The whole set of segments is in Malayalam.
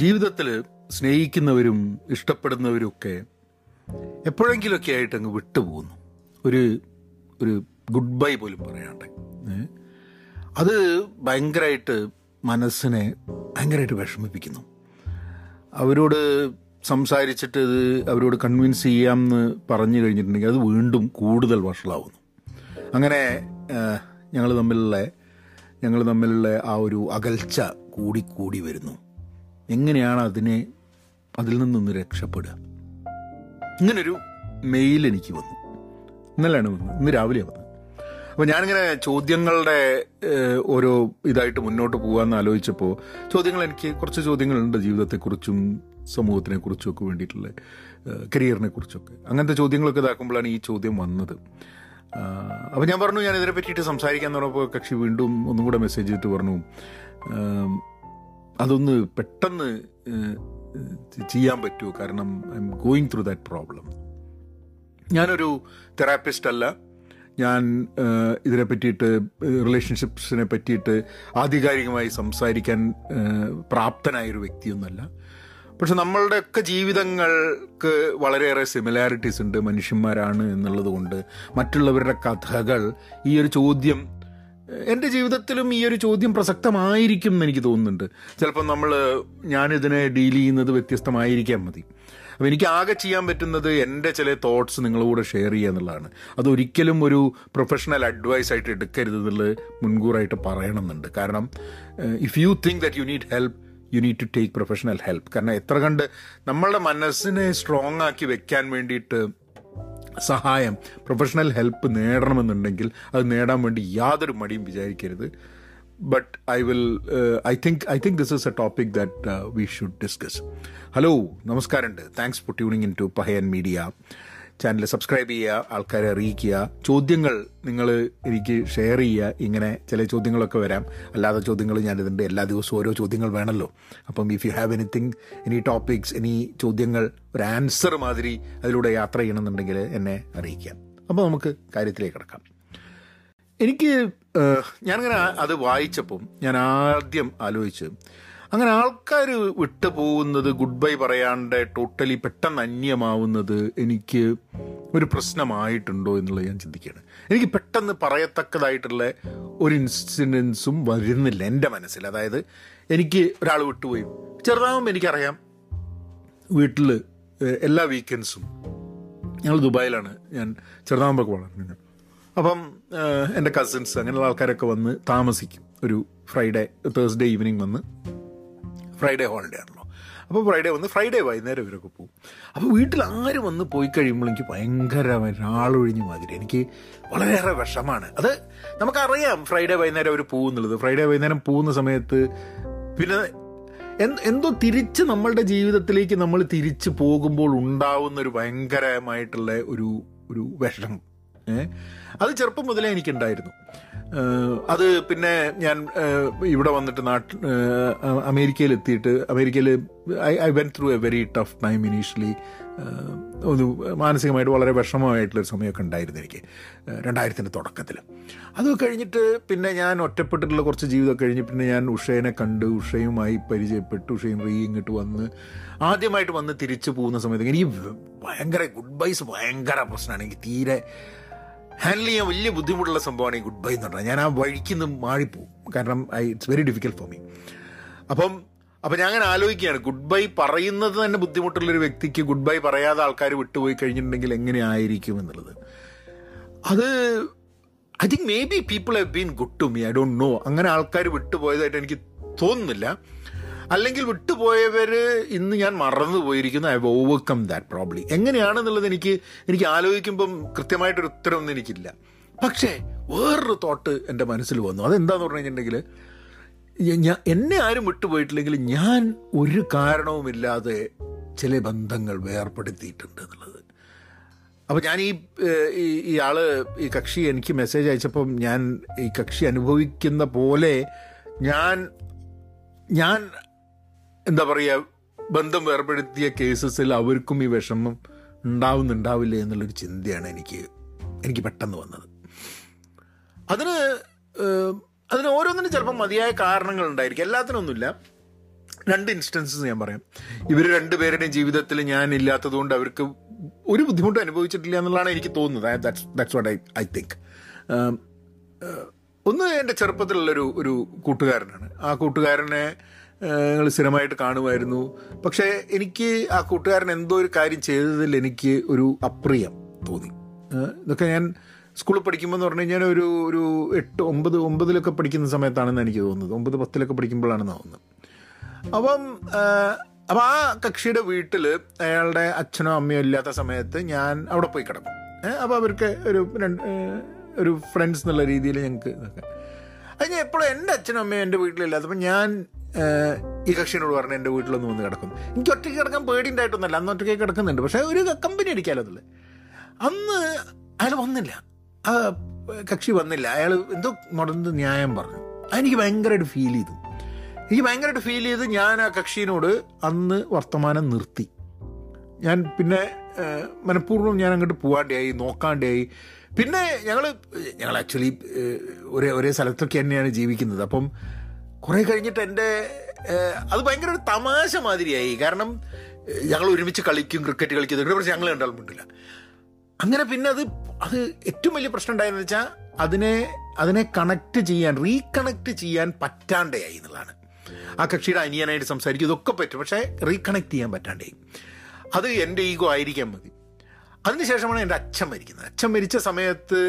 ജീവിതത്തിൽ സ്നേഹിക്കുന്നവരും ഇഷ്ടപ്പെടുന്നവരും ഒക്കെ എപ്പോഴെങ്കിലുമൊക്കെ ആയിട്ട് അങ്ങ് വിട്ടുപോകുന്നു. ഒരു ഒരു ഗുഡ് ബൈ പോലും പറയാണ്ട്? അത് ഭയങ്കരമായിട്ട് മനസ്സിനെ ഭയങ്കരമായിട്ട് വിഷമിപ്പിക്കുന്നു. അവരോട് സംസാരിച്ചിട്ട് ഇത് അവരോട് കൺവിൻസ് ചെയ്യാമെന്ന് പറഞ്ഞു കഴിഞ്ഞിട്ടുണ്ടെങ്കിൽ അത് വീണ്ടും കൂടുതൽ വഷളാവുന്നു. അങ്ങനെ ഞങ്ങൾ തമ്മിലുള്ള ഞങ്ങൾ തമ്മിലുള്ള ആ ഒരു അകൽച്ച കൂടിക്കൂടി വരുന്നു. എങ്ങനെയാണ് അതിനെ അതിൽ നിന്നൊന്ന് രക്ഷപ്പെടുക? ഇങ്ങനൊരു മെയിൽ എനിക്ക് വന്നു. ഇന്നലെയാണ് വന്നത്. ഇന്ന് രാവിലെ വന്നത്. അപ്പോൾ ഞാനിങ്ങനെ ചോദ്യങ്ങളുടെ ഓരോ ഇതായിട്ട് മുന്നോട്ട് പോകാമെന്ന് ആലോചിച്ചപ്പോൾ ചോദ്യങ്ങൾ എനിക്ക് കുറച്ച് ചോദ്യങ്ങളുണ്ട് ജീവിതത്തെക്കുറിച്ചും സമൂഹത്തിനെക്കുറിച്ചും ഒക്കെ വേണ്ടിയിട്ടുള്ള കരിയറിനെ കുറിച്ചൊക്കെ അങ്ങനത്തെ ചോദ്യങ്ങളൊക്കെ ഇതാക്കുമ്പോഴാണ് ഈ ചോദ്യം വന്നത്. അപ്പോൾ ഞാൻ പറഞ്ഞു ഞാൻ ഇതിനെ പറ്റിയിട്ട് സംസാരിക്കാൻ പറഞ്ഞപ്പോൾ കക്ഷി വീണ്ടും ഒന്നും കൂടെ മെസ്സേജ് ചെയ്തിട്ട് പറഞ്ഞു അതൊന്ന് പെട്ടെന്ന് ചെയ്യാൻ പറ്റുമോ? കാരണം I'm going through that problem ഞാനൊരു തെറാപ്പിസ്റ്റ് അല്ല. ഞാൻ ഇതിനെ പറ്റിയിട്ട് റിലേഷൻഷിപ്സിനെ പറ്റിയിട്ട് ആധികാരികമായി സംസാരിക്കാൻ പ്രാപ്തനായൊരു വ്യക്തിയൊന്നുമല്ല പക്ഷെ നമ്മളുടെയൊക്കെ ജീവിതങ്ങൾക്ക് വളരെയേറെ സിമിലാരിറ്റീസ് ഉണ്ട്. മനുഷ്യന്മാരാണ് എന്നുള്ളത് കൊണ്ട് മറ്റുള്ളവരുടെ കഥകൾ ഈ ഒരു ചോദ്യം എന്റെ ജീവിതത്തിലും ഈ ഒരു ചോദ്യം പ്രസക്തമായിരിക്കും എന്ന് എനിക്ക് തോന്നുന്നുണ്ട്. ചിലപ്പോൾ നമ്മൾ ഞാനിതിനെ ഡീൽ ചെയ്യുന്നത് വ്യത്യസ്തമായിരിക്കാൻ മതി. അപ്പോൾ എനിക്ക് ആകെ ചെയ്യാൻ പറ്റുന്നത് എന്റെ ചില തോട്ട്സ് നിങ്ങളോട് ഷെയർ ചെയ്യുക എന്നുള്ളതാണ്. അതൊരിക്കലും ഒരു പ്രൊഫഷണൽ അഡ്വൈസ് ആയിട്ട് എടുക്കരുത് എന്നുള്ളത് മുൻകൂറായിട്ട് പറയണമെന്നുണ്ട്. കാരണം if you think that you need help you need to take professional help കാരണം എത്ര കണ്ട് നമ്മളുടെ മനസ്സിനെ സ്ട്രോങ് ആക്കി വെക്കാൻ വേണ്ടിയിട്ട് സഹായം പ്രൊഫഷണൽ ഹെൽപ്പ് നേടണമെന്നുണ്ടെങ്കിൽ അത് നേടാൻ വേണ്ടി യാതൊരു മടിയും വിചാരിക്കരുത്. But I will I think I think this is a topic that we should discuss hello നമസ്കാരമുണ്ട്. Thanks for tuning in to Pahayan media channel subscribe ചെയ്യുക ആൾക്കാരെ അറിയിക്കുക ചോദ്യങ്ങൾ നിങ്ങൾ എനിക്ക് ഷെയർ ചെയ്യുക ഇങ്ങനെ ചില ചോദ്യങ്ങളൊക്കെ വരാം. അല്ലാത്ത ചോദ്യങ്ങൾ ഞാനിതിന്റെ എല്ലാ ദിവസവും ഓരോ ചോദ്യങ്ങൾ വേണമല്ലോ. അപ്പം if you have anything any topics any ചോദ്യങ്ങൾ ഒരു ആൻസർ മാതിരി അതിലൂടെ യാത്ര ചെയ്യണമെന്നുണ്ടെങ്കിൽ എന്നെ അറിയിക്കാം അപ്പോൾ നമുക്ക് കാര്യത്തിലേക്ക് കിടക്കാം. എനിക്ക് ഞാനിങ്ങനെ അത് വായിച്ചപ്പം ഞാൻ ആദ്യം ആലോചിച്ച് അങ്ങനെ ആൾക്കാർ വിട്ടു പോകുന്നത് ഗുഡ് ബൈ പറയാണ്ട് ടോട്ടലി പെട്ടെന്ന് അന്യമാവുന്നത് എനിക്ക് ഒരു പ്രശ്നമായിട്ടുണ്ടോ എന്നുള്ളത് ഞാൻ ചിന്തിക്കുകയാണ്. എനിക്ക് പെട്ടെന്ന് പറയത്തക്കതായിട്ടുള്ള ഒരു ഇൻസിഡൻസും വരുന്നില്ല എന്റെ മനസ്സിൽ. അതായത് എനിക്ക് ഒരാൾ വിട്ടുപോയി. ചെറുതാകുമ്പോൾ എനിക്കറിയാം. വീട്ടിൽ എല്ലാ വീക്കെൻഡ്സും ഞങ്ങൾ ദുബായിലാണ്. ഞാൻ ചെറുതാകുമ്പോൾ വളർന്നത്. അപ്പം എന്റെ കസിൻസ് അങ്ങനെയുള്ള ആൾക്കാരൊക്കെ വന്ന് താമസിക്കും. ഒരു ഫ്രൈഡേ തേഴ്സ്ഡേ ഈവനിങ് വന്ന്. ഫ്രൈഡേ ഹോളിഡേ ആണല്ലോ. അപ്പോൾ ഫ്രൈഡേ വന്ന് ഫ്രൈഡേ വൈകുന്നേരം ഇവരൊക്കെ പോകും അപ്പോൾ വീട്ടിൽ ആരും വന്ന് പോയി കഴിയുമ്പോൾ എനിക്ക് ഭയങ്കര ആളൊഴിഞ്ഞ മാതിരി എനിക്ക് വളരെയേറെ വിഷമാണ് അത് നമുക്കറിയാം ഫ്രൈഡേ വൈകുന്നേരം അവർ പോകുന്നുള്ളത് ഫ്രൈഡേ വൈകുന്നേരം പോകുന്ന സമയത്ത് പിന്നെ എന്ത് എന്തോ തിരിച്ച് നമ്മളുടെ ജീവിതത്തിലേക്ക് നമ്മൾ തിരിച്ച് പോകുമ്പോൾ ഉണ്ടാവുന്ന ഒരു ഭയങ്കരമായിട്ടുള്ള ഒരു ഒരു വിഷമം? അത് ചെറുപ്പം മുതലേ എനിക്കുണ്ടായിരുന്നു. അത് പിന്നെ ഞാൻ ഇവിടെ വന്നിട്ട് നാട്ടിൽ അമേരിക്കയിൽ എത്തിയിട്ട് അമേരിക്കയിൽ I I went through a very tough time initially ഒരു മാനസികമായിട്ട് വളരെ വിഷമമായിട്ടുള്ളൊരു സമയമൊക്കെ ഉണ്ടായിരുന്നു എനിക്ക് രണ്ടായിരത്തിന്റെ തുടക്കത്തിൽ അത് കഴിഞ്ഞിട്ട് പിന്നെ ഞാൻ ഒറ്റപ്പെട്ടിട്ടുള്ള കുറച്ച് ജീവിതം കഴിഞ്ഞ് പിന്നെ ഞാൻ ഉഷേനെ കണ്ട് ഉഷയുമായി പരിചയപ്പെട്ടു ഉഷയും റീ ഇങ്ങോട്ട് വന്ന് ആദ്യമായിട്ട് വന്ന് തിരിച്ചു പോകുന്ന സമയത്ത് എനിക്ക് ഭയങ്കര ഗുഡ് ബൈസ് ഭയങ്കര പ്രശ്നമാണ്. എനിക്ക് തീരെ ഹാൻഡിൽ ചെയ്യാൻ വലിയ ബുദ്ധിമുട്ടുള്ള സംഭവമാണ് ഈ ഗുഡ് ബൈ എന്ന് പറഞ്ഞാൽ. ഞാൻ ആ വഴിക്ക് നിന്ന് മാറിപ്പോവും. കാരണം I it's very difficult for me അപ്പം അപ്പം ഞാൻ അങ്ങനെ ആലോചിക്കുകയാണ്. ഗുഡ് ബൈ പറയുന്നത് തന്നെ ബുദ്ധിമുട്ടുള്ളൊരു വ്യക്തിക്ക് ഗുഡ് ബൈ പറയാതെ ആൾക്കാർ വിട്ടുപോയി കഴിഞ്ഞിട്ടുണ്ടെങ്കിൽ എങ്ങനെയായിരിക്കും എന്നുള്ളത്. അത് I think maybe people have been good to me I don't know അങ്ങനെ ആൾക്കാർ വിട്ടുപോയതായിട്ട് എനിക്ക് തോന്നുന്നില്ല. അല്ലെങ്കിൽ വിട്ടുപോയവര് ഇന്ന് ഞാൻ മറന്നു പോയിരിക്കുന്നു I have overcome that problem എങ്ങനെയാണെന്നുള്ളത് എനിക്ക് എനിക്ക് ആലോചിക്കുമ്പം കൃത്യമായിട്ടൊരു ഉത്തരമൊന്നും എനിക്കില്ല. പക്ഷേ വേറൊരു തോട്ട് എന്റെ മനസ്സിൽ വന്നു. അതെന്താന്ന് പറഞ്ഞു കഴിഞ്ഞിട്ടുണ്ടെങ്കിൽ ഞാൻ എന്നെ ആരും വിട്ടുപോയിട്ടില്ലെങ്കിൽ ഞാൻ ഒരു കാരണവുമില്ലാതെ ചില ബന്ധങ്ങൾ വേർപ്പെടുത്തിയിട്ടുണ്ട് എന്നുള്ളത്. അപ്പോൾ ഞാൻ ഈ ഈ ആൾ ഈ കക്ഷി എനിക്ക് മെസ്സേജ് അയച്ചപ്പം ഞാൻ ഈ കക്ഷി അനുഭവിക്കുന്ന പോലെ ഞാൻ ഞാൻ എന്താ പറയുക ബന്ധം വേർപ്പെടുത്തിയ കേസസിൽ അവർക്കും ഈ വിഷമം ഉണ്ടാവുന്നുണ്ടാവില്ല എന്നുള്ളൊരു ചിന്തയാണ് എനിക്ക് എനിക്ക് പെട്ടെന്ന് വന്നത്. അതിന് അതിന് ഓരോന്നിനും ചിലപ്പോൾ മതിയായ കാരണങ്ങൾ ഉണ്ടായിരിക്കും. എല്ലാത്തിനൊന്നുമില്ല. രണ്ട് ഇൻസ്റ്റൻസസ് ഞാൻ പറയാം. ഇവർ രണ്ടുപേരുടെയും ജീവിതത്തിൽ ഞാൻ ഇല്ലാത്തതുകൊണ്ട് അവർക്ക് ഒരു ബുദ്ധിമുട്ടും അനുഭവിച്ചിട്ടില്ല എന്നുള്ളതാണ് എനിക്ക് തോന്നുന്നത്. That's what I I think ഒന്ന് എന്റെ ചെറുപ്പത്തിലുള്ളൊരു ഒരു കൂട്ടുകാരനാണ്. ആ കൂട്ടുകാരനെ ഞങ്ങൾ സ്ഥിരമായിട്ട് കാണുമായിരുന്നു. പക്ഷേ എനിക്ക് ആ കൂട്ടുകാരൻ എന്തോ ഒരു കാര്യം ചെയ്തതിൽ എനിക്ക് ഒരു അപ്രിയം തോന്നി. ഇതൊക്കെ ഞാൻ സ്കൂളിൽ പഠിക്കുമ്പോൾ എന്ന് പറഞ്ഞു കഴിഞ്ഞാൽ ഒരു ഒരു എട്ട് ഒമ്പത് ഒമ്പതിലൊക്കെ പഠിക്കുന്ന സമയത്താണെന്ന് എനിക്ക് തോന്നുന്നത്. ഒമ്പത് പത്തിലൊക്കെ പഠിക്കുമ്പോഴാണെന്ന് തോന്നുന്നത്. അപ്പം അപ്പം ആ കക്ഷിയുടെ വീട്ടിൽ അയാളുടെ അച്ഛനോ അമ്മയോ ഇല്ലാത്ത സമയത്ത് ഞാൻ അവിടെ പോയി കിടക്കും അപ്പോൾ അവർക്ക് ഒരു രണ്ട് ഒരു ഫ്രണ്ട്സ് എന്നുള്ള രീതിയിൽ ഞങ്ങൾക്ക് അത് ഞാൻ എപ്പോഴും എന്റെ അച്ഛനും അമ്മയും എന്റെ വീട്ടിലില്ലാത്തപ്പോൾ ഞാൻ ഈ കക്ഷിയോട് പറഞ്ഞു എന്റെ വീട്ടിലൊന്ന് വന്ന് കിടക്കും. എനിക്ക് ഒറ്റയ്ക്ക് കിടക്കാൻ പേടിയുണ്ടായിട്ടൊന്നുമല്ല അന്ന് ഒറ്റയ്ക്ക് കിടക്കുന്നുണ്ട്. പക്ഷേ ഒരു കമ്പനി അടിക്കാമല്ലോ അതിൽ അന്ന് അയാൾ വന്നില്ല. ആ കക്ഷി വന്നില്ല. അയാൾ എന്തോ മുടന്ത് ന്യായം പറഞ്ഞു. അതെനിക്ക് ഭയങ്കരമായിട്ട് ഫീൽ ചെയ്തു. എനിക്ക് ഭയങ്കരമായിട്ട് ഫീൽ ചെയ്ത് ഞാൻ ആ കക്ഷിനോട് അന്ന് വർത്തമാനം നിർത്തി. ഞാൻ പിന്നെ മനഃപൂർവം ഞാൻ അങ്ങോട്ട് പോകാണ്ടായി നോക്കാണ്ടായി പിന്നെ ഞങ്ങൾ ഞങ്ങൾ ആക്ച്വലി ഒരേ ഒരേ സ്ഥലത്തൊക്കെ തന്നെയാണ് ജീവിക്കുന്നത്. അപ്പം കുറേ കഴിഞ്ഞിട്ട് എന്റെ അത് ഭയങ്കര ഒരു തമാശ മാതിരിയായി. കാരണം ഞങ്ങൾ ഒരുമിച്ച് കളിക്കും ക്രിക്കറ്റ് കളിക്കും പക്ഷെ ഞങ്ങൾ കണ്ടാൽ മിണ്ടില്ല അങ്ങനെ പിന്നെ അത് അത് ഏറ്റവും വലിയ പ്രശ്നം ഉണ്ടായെന്ന് വെച്ചാൽ അതിനെ അതിനെ കണക്ട് ചെയ്യാൻ റീകണക്ട് ചെയ്യാൻ പറ്റാണ്ടായി എന്നുള്ളതാണ്. ആ കക്ഷിയുടെ അനിയനായിട്ട് സംസാരിക്കും ഇതൊക്കെ പറ്റും. പക്ഷേ റീകണക്ട് ചെയ്യാൻ പറ്റാണ്ടായി അത് എന്റെ ഈഗോ ആയിരിക്കാൻ മതി. അതിനുശേഷമാണ് എന്റെ അച്ഛൻ മരിക്കുന്നത്. അച്ഛൻ മരിച്ച സമയത്ത്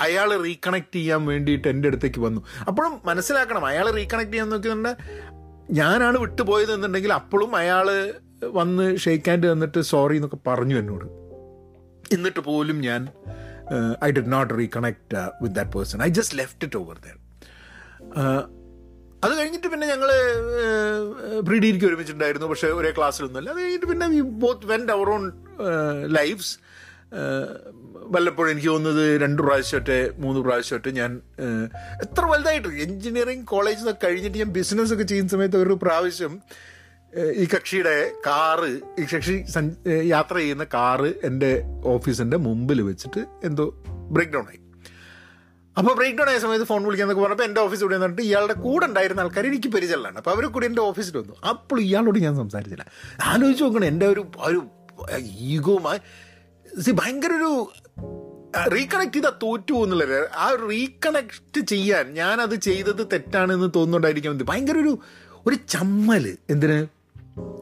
അയാൾ റീകണക്ട് ചെയ്യാൻ വേണ്ടിയിട്ട് എന്റെ അടുത്തേക്ക് വന്നു. അപ്പോഴും മനസ്സിലാക്കണം അയാൾ റീകണക്ട് ചെയ്യാൻ നോക്കുന്നുണ്ട് ഞാനാണ് വിട്ടുപോയത് എന്നുണ്ടെങ്കിൽ അപ്പോഴും അയാൾ വന്ന് ഷെയ്ക്ക് ഹാൻഡ് തന്നിട്ട് സോറി എന്നൊക്കെ പറഞ്ഞു എന്നോട്. എന്നിട്ട് പോലും ഞാൻ I did not reconnect with that person I just left it over there അത് കഴിഞ്ഞിട്ട് പിന്നെ ഞങ്ങൾ പ്രീ ഡിഗ്രിക്ക് ഒരുമിച്ചിട്ടുണ്ടായിരുന്നു പക്ഷേ ഒരേ ക്ലാസ്സിലൊന്നുമല്ല അത് കഴിഞ്ഞിട്ട് പിന്നെ we both went our own lives വല്ലപ്പോഴും എനിക്ക് തോന്നുന്നത് രണ്ട് പ്രാവശ്യമൊറ്റെ മൂന്ന് പ്രാവശ്യമൊറ്റെ ഞാൻ എത്ര വലുതായിട്ട് എഞ്ചിനീയറിംഗ് കോളേജിൽ നിന്നൊക്കെ കഴിഞ്ഞിട്ട് ഞാൻ ബിസിനസ് ഒക്കെ ചെയ്യുന്ന സമയത്ത് ഒരു പ്രാവശ്യം ഈ കക്ഷിയുടെ കാറ് ഈ കക്ഷി യാത്ര ചെയ്യുന്ന കാറ് എന്റെ ഓഫീസിന്റെ മുമ്പിൽ വെച്ചിട്ട് എന്തോ ബ്രേക്ക് ഡൗൺ ആയി. അപ്പോൾ ബ്രേക്ക് ഡൗൺ ആയ സമയത്ത് ഫോൺ വിളിക്കാന്നൊക്കെ പറഞ്ഞപ്പോൾ എന്റെ ഓഫീസ് ഇവിടെ വന്നിട്ട് ഇയാളുടെ കൂടെ ഉണ്ടായിരുന്ന ആൾക്കാർ എനിക്ക് പരിചയമുള്ളതാണ്. അപ്പോൾ അവർ കൂടി എന്റെ ഓഫീസിൽ വന്നു. അപ്പോൾ ഇയാളോട് ഞാൻ സംസാരിച്ചില്ല. ആലോചിച്ച് നോക്കണം എന്റെ ഒരു ഒരു ഈഗോമായി ഭയങ്കര ഒരു റീകണക്ട് ചെയ്താൽ തോറ്റു എന്നുള്ളത് ആ റീകണക്ട് ചെയ്യാൻ ഞാൻ അത് ചെയ്തത് തെറ്റാണെന്ന് തോന്നുന്നുണ്ടായിരിക്കാം ഭയങ്കര ഒരു ഒരു ചമ്മൽ എന്തിന്?